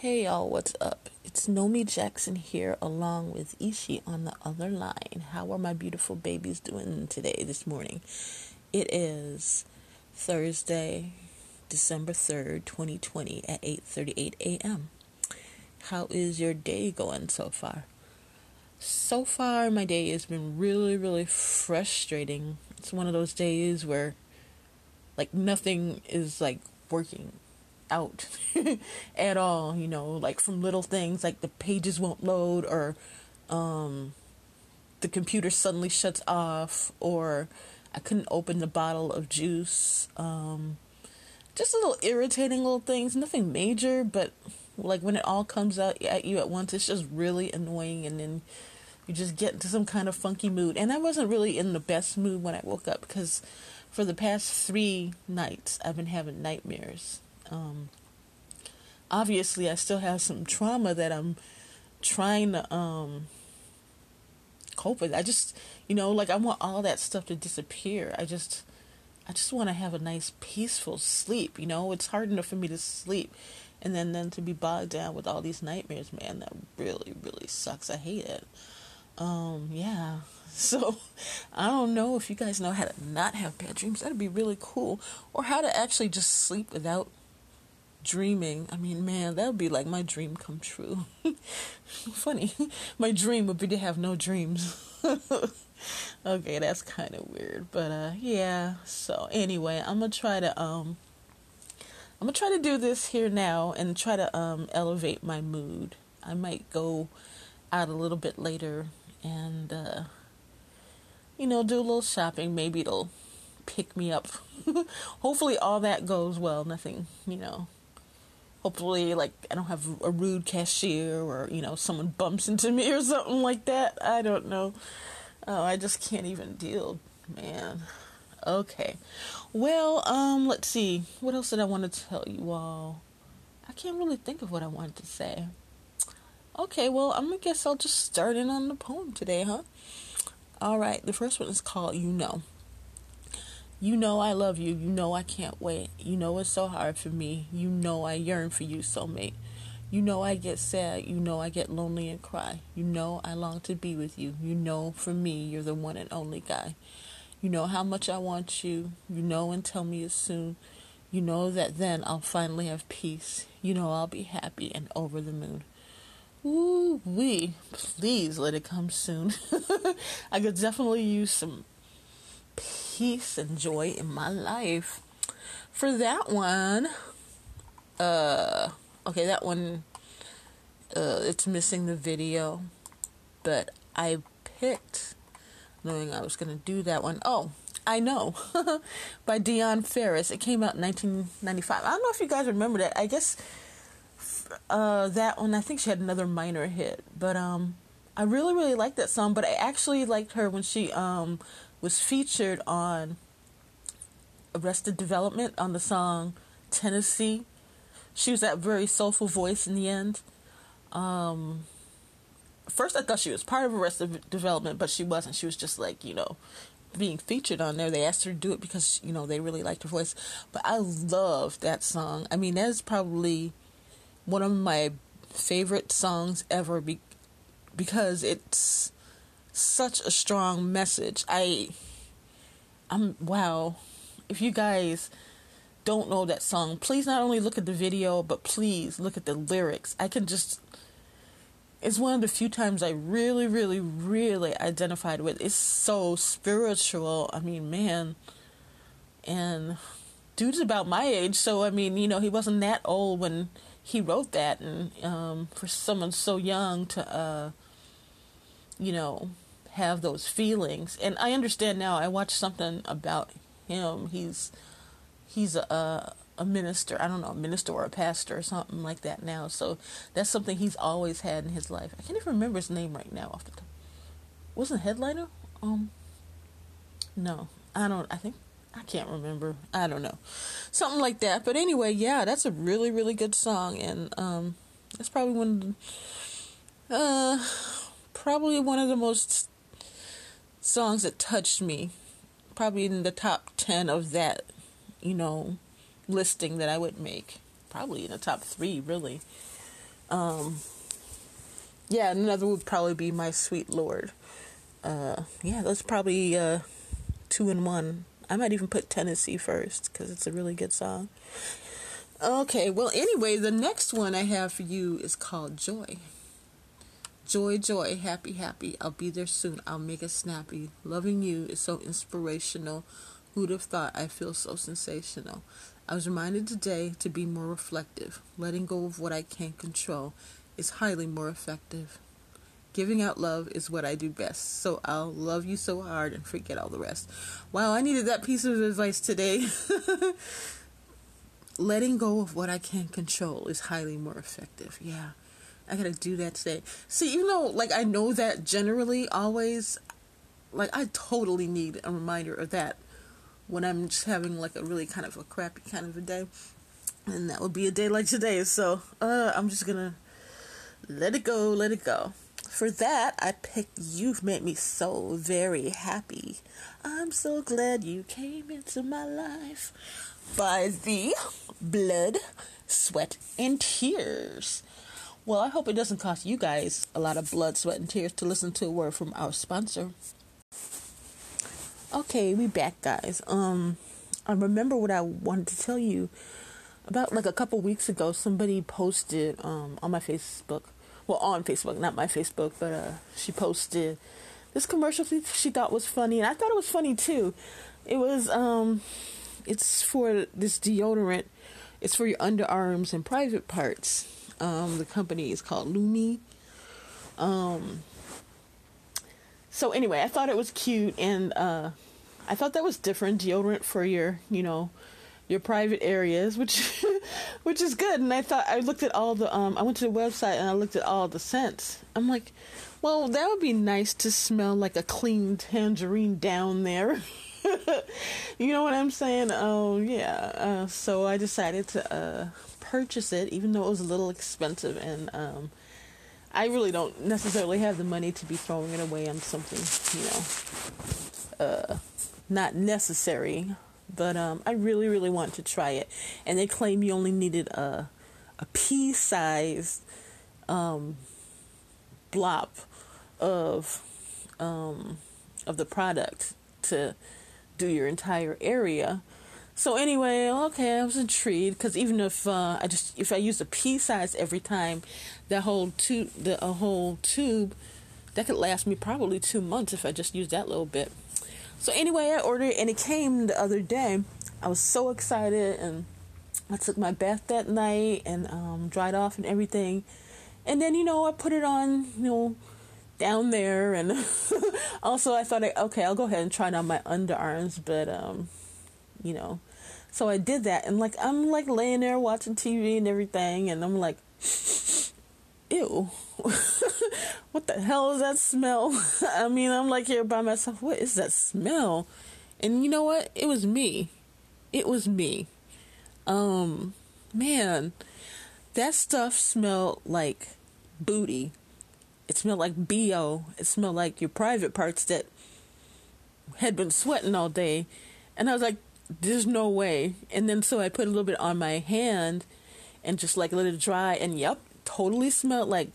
Hey y'all, what's up? It's Nomy Jackson here along with Ishi on the other line. How are my beautiful babies doing today, this morning? It is Thursday, December 3rd, 2020 at 8:38 a.m. How is your day going so far? So far my day has been really really frustrating. It's one of those days where like nothing is like working out at all, you know, like from little things like the pages won't load or um, the computer suddenly shuts off or I couldn't open the bottle of juice. Um, just little irritating little things, nothing major, but like when it all comes out at you at once, it's just really annoying and then you just get into some kind of funky mood. And I wasn't really in the best mood when I woke up because for the past three nights I've been having nightmares um, obviously, I still have some trauma that I'm trying to um, cope with. I just, you know, like I want all that stuff to disappear. I just, I just want to have a nice, peaceful sleep. You know, it's hard enough for me to sleep, and then then to be bogged down with all these nightmares. Man, that really, really sucks. I hate it. Um, yeah. So, I don't know if you guys know how to not have bad dreams. That'd be really cool. Or how to actually just sleep without dreaming. I mean, man, that would be like my dream come true. Funny. My dream would be to have no dreams. okay, that's kind of weird, but uh yeah. So, anyway, I'm going to try to um I'm going to try to do this here now and try to um elevate my mood. I might go out a little bit later and uh you know, do a little shopping. Maybe it'll pick me up. Hopefully all that goes well. Nothing, you know, hopefully like I don't have a rude cashier or you know someone bumps into me or something like that. I don't know. Oh, I just can't even deal, man. Okay. Well, um, let's see. What else did I want to tell you all? I can't really think of what I wanted to say. Okay, well, I'm gonna guess I'll just start in on the poem today, huh? All right. The first one is called "You Know." You know I love you. You know I can't wait. You know it's so hard for me. You know I yearn for you, soulmate. You know I get sad. You know I get lonely and cry. You know I long to be with you. You know for me you're the one and only guy. You know how much I want you. You know and tell me as soon. You know that then I'll finally have peace. You know I'll be happy and over the moon. Ooh wee. Please let it come soon. I could definitely use some peace and joy in my life. For that one, uh, okay, that one, uh, it's missing the video, but I picked, knowing I was gonna do that one. Oh, I know, by Dionne Farris. It came out in 1995. I don't know if you guys remember that. I guess uh, that one. I think she had another minor hit, but um, I really really liked that song. But I actually liked her when she um was featured on Arrested Development on the song Tennessee. She was that very soulful voice in the end. Um, first, I thought she was part of Arrested Development, but she wasn't. She was just like, you know, being featured on there. They asked her to do it because, you know, they really liked her voice. But I love that song. I mean, that is probably one of my favorite songs ever be- because it's such a strong message. I I'm wow. If you guys don't know that song, please not only look at the video, but please look at the lyrics. I can just it's one of the few times I really, really, really identified with. It's so spiritual. I mean, man. And dude's about my age, so I mean, you know, he wasn't that old when he wrote that and um, for someone so young to uh, you know, have those feelings. And I understand now. I watched something about him. He's he's a a minister. I don't know, a minister or a pastor or something like that now. So that's something he's always had in his life. I can't even remember his name right now off the top. Wasn't headliner? Um, no, I don't. I think I can't remember. I don't know, something like that. But anyway, yeah, that's a really really good song, and um, that's probably one. Of the, uh, probably one of the most songs that touched me. Probably in the top 10 of that, you know, listing that I would make. Probably in the top three, really. Um, yeah, another would probably be My Sweet Lord. Uh, yeah, that's probably uh, two in one. I might even put Tennessee first because it's a really good song. Okay, well, anyway, the next one I have for you is called Joy. Joy, joy, happy, happy. I'll be there soon. I'll make it snappy. Loving you is so inspirational. Who'd have thought I feel so sensational? I was reminded today to be more reflective. Letting go of what I can't control is highly more effective. Giving out love is what I do best. So I'll love you so hard and forget all the rest. Wow, I needed that piece of advice today. Letting go of what I can't control is highly more effective. Yeah. I gotta do that today. See, even though like I know that generally always like I totally need a reminder of that when I'm just having like a really kind of a crappy kind of a day. And that would be a day like today. So uh I'm just gonna let it go, let it go. For that, I picked You've Made Me So Very Happy. I'm so glad you came into my life by the Blood, Sweat, and Tears. Well, I hope it doesn't cost you guys a lot of blood, sweat, and tears to listen to a word from our sponsor. Okay, we back, guys. Um, I remember what I wanted to tell you about like a couple weeks ago. Somebody posted um on my Facebook, well, on Facebook, not my Facebook, but uh, she posted this commercial she thought was funny, and I thought it was funny too. It was um, it's for this deodorant. It's for your underarms and private parts um, the company is called Lume. Um, so anyway, I thought it was cute, and uh, I thought that was different deodorant for your, you know, your private areas, which, which is good. And I thought I looked at all the, um, I went to the website and I looked at all the scents. I'm like, well, that would be nice to smell like a clean tangerine down there. you know what I'm saying? Oh yeah. Uh, so I decided to uh, purchase it, even though it was a little expensive, and um, I really don't necessarily have the money to be throwing it away on something, you know, uh, not necessary. But um, I really, really want to try it, and they claim you only needed a a pea-sized um, blob of um, of the product to do your entire area. So anyway, okay, I was intrigued because even if uh, I just if I use a pea size every time, that whole tube, the a whole tube, that could last me probably two months if I just use that little bit. So anyway, I ordered and it came the other day. I was so excited and I took my bath that night and um, dried off and everything. And then you know I put it on, you know, down there and also I thought okay I'll go ahead and try it on my underarms, but um, you know so I did that, and like I'm like laying there watching TV and everything, and I'm like, ew, what the hell is that smell? I mean, I'm like here by myself. What is that smell? And you know what? It was me. It was me. Um, man, that stuff smelled like booty. It smelled like bo. It smelled like your private parts that had been sweating all day. And I was like, there's no way. And then so I put a little bit on my hand and just like let it dry and yep, totally smelled like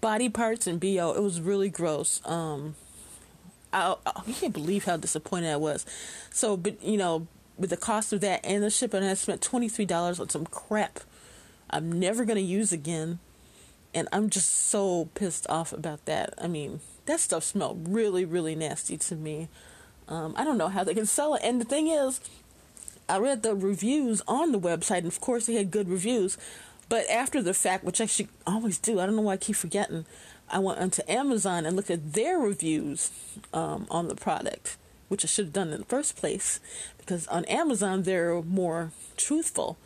body parts and BO. It was really gross. Um I, I can't believe how disappointed I was. So, but you know, with the cost of that and the shipping, I spent twenty three dollars on some crap I'm never gonna use again, and I'm just so pissed off about that. I mean, that stuff smelled really, really nasty to me. Um, I don't know how they can sell it. And the thing is, I read the reviews on the website, and of course, they had good reviews. But after the fact, which I should always do, I don't know why I keep forgetting, I went onto Amazon and looked at their reviews um, on the product, which I should have done in the first place, because on Amazon they're more truthful.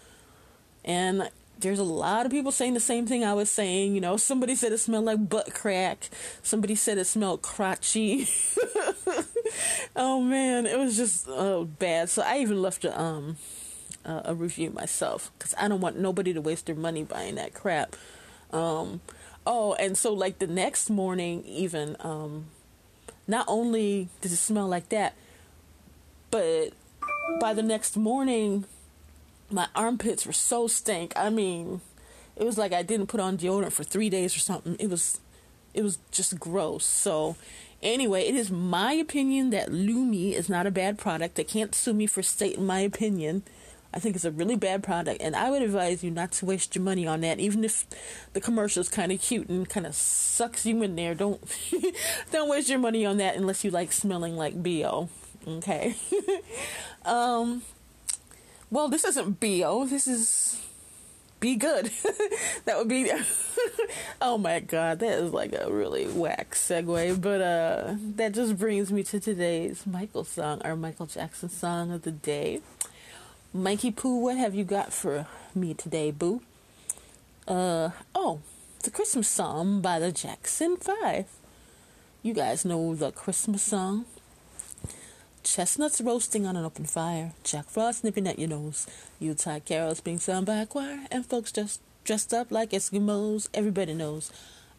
And there's a lot of people saying the same thing I was saying. You know, somebody said it smelled like butt crack. Somebody said it smelled crotchy. oh man, it was just uh, bad. So I even left a um uh, a review myself because I don't want nobody to waste their money buying that crap. Um, oh, and so like the next morning, even um, not only did it smell like that, but by the next morning my armpits were so stank. I mean, it was like I didn't put on deodorant for three days or something. It was, it was just gross. So, anyway, it is my opinion that Lume is not a bad product. They can't sue me for stating my opinion. I think it's a really bad product, and I would advise you not to waste your money on that. Even if the commercial is kind of cute and kind of sucks you in there, don't don't waste your money on that unless you like smelling like bo. Okay. um. Well, this isn't bo. This is be good. that would be. oh my god, that is like a really whack segue. But uh, that just brings me to today's Michael song, our Michael Jackson song of the day. Mikey Poo, what have you got for me today, boo? Uh, oh, the Christmas song by the Jackson Five. You guys know the Christmas song. Chestnuts roasting on an open fire, Jack Frost nipping at your nose, Yuletide carols being sung by a choir, and folks just dressed up like Eskimos. Everybody knows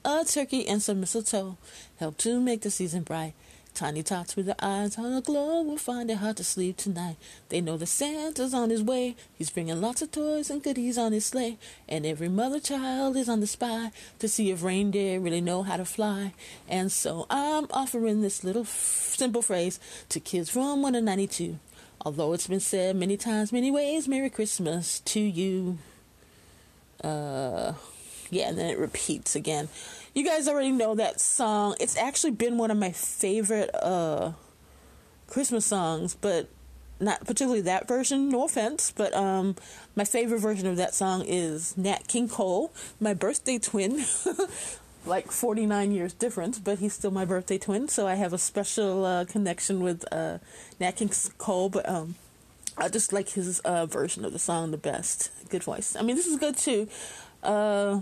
a turkey and some mistletoe help to make the season bright. Tiny tots with their eyes on a glow will find it hard to sleep tonight. They know that Santa's on his way. He's bringing lots of toys and goodies on his sleigh. And every mother child is on the spy to see if reindeer really know how to fly. And so I'm offering this little f- simple phrase to kids from 1 to 92. Although it's been said many times, many ways, Merry Christmas to you. Uh, yeah, and then it repeats again you guys already know that song. It's actually been one of my favorite uh, Christmas songs, but not particularly that version. No offense, but um, my favorite version of that song is Nat King Cole, my birthday twin. like 49 years difference, but he's still my birthday twin, so I have a special uh, connection with uh, Nat King Cole. But um, I just like his uh, version of the song the best. Good voice. I mean, this is good too. Uh,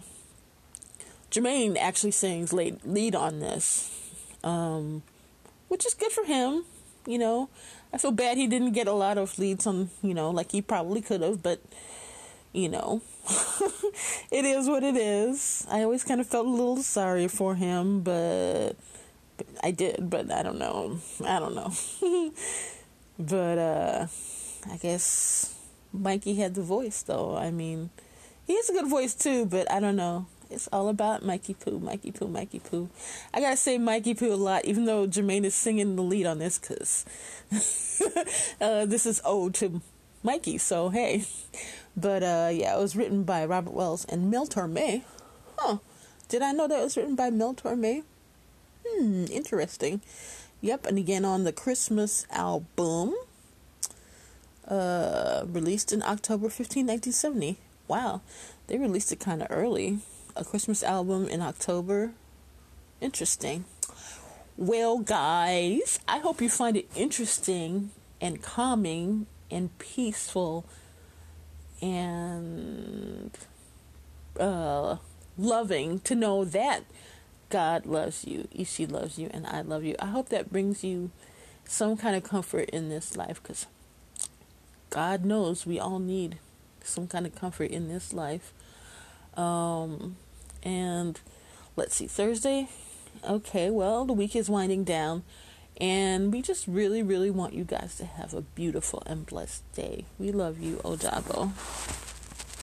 Jermaine actually sings lead, lead on this, um, which is good for him. You know, I feel bad he didn't get a lot of leads on, you know, like he probably could have, but, you know, it is what it is. I always kind of felt a little sorry for him, but, I did, but I don't know. I don't know. but, uh, I guess Mikey had the voice, though. I mean, he has a good voice, too, but I don't know. It's all about Mikey Poo, Mikey Poo, Mikey Poo. I gotta say Mikey Poo a lot, even though Jermaine is singing the lead on this, cause uh, this is ode to Mikey. So hey, but uh, yeah, it was written by Robert Wells and Mel Torme. Huh? Did I know that it was written by Mel Torme? Hmm, interesting. Yep, and again on the Christmas album, uh, released in October 15, 1970. Wow, they released it kind of early a Christmas album in October. Interesting. Well, guys, I hope you find it interesting and calming and peaceful and uh, loving to know that God loves you, Ishi loves you, and I love you. I hope that brings you some kind of comfort in this life because God knows we all need some kind of comfort in this life. Um, and let's see, Thursday. Okay, well, the week is winding down. And we just really, really want you guys to have a beautiful and blessed day. We love you, Ojabo.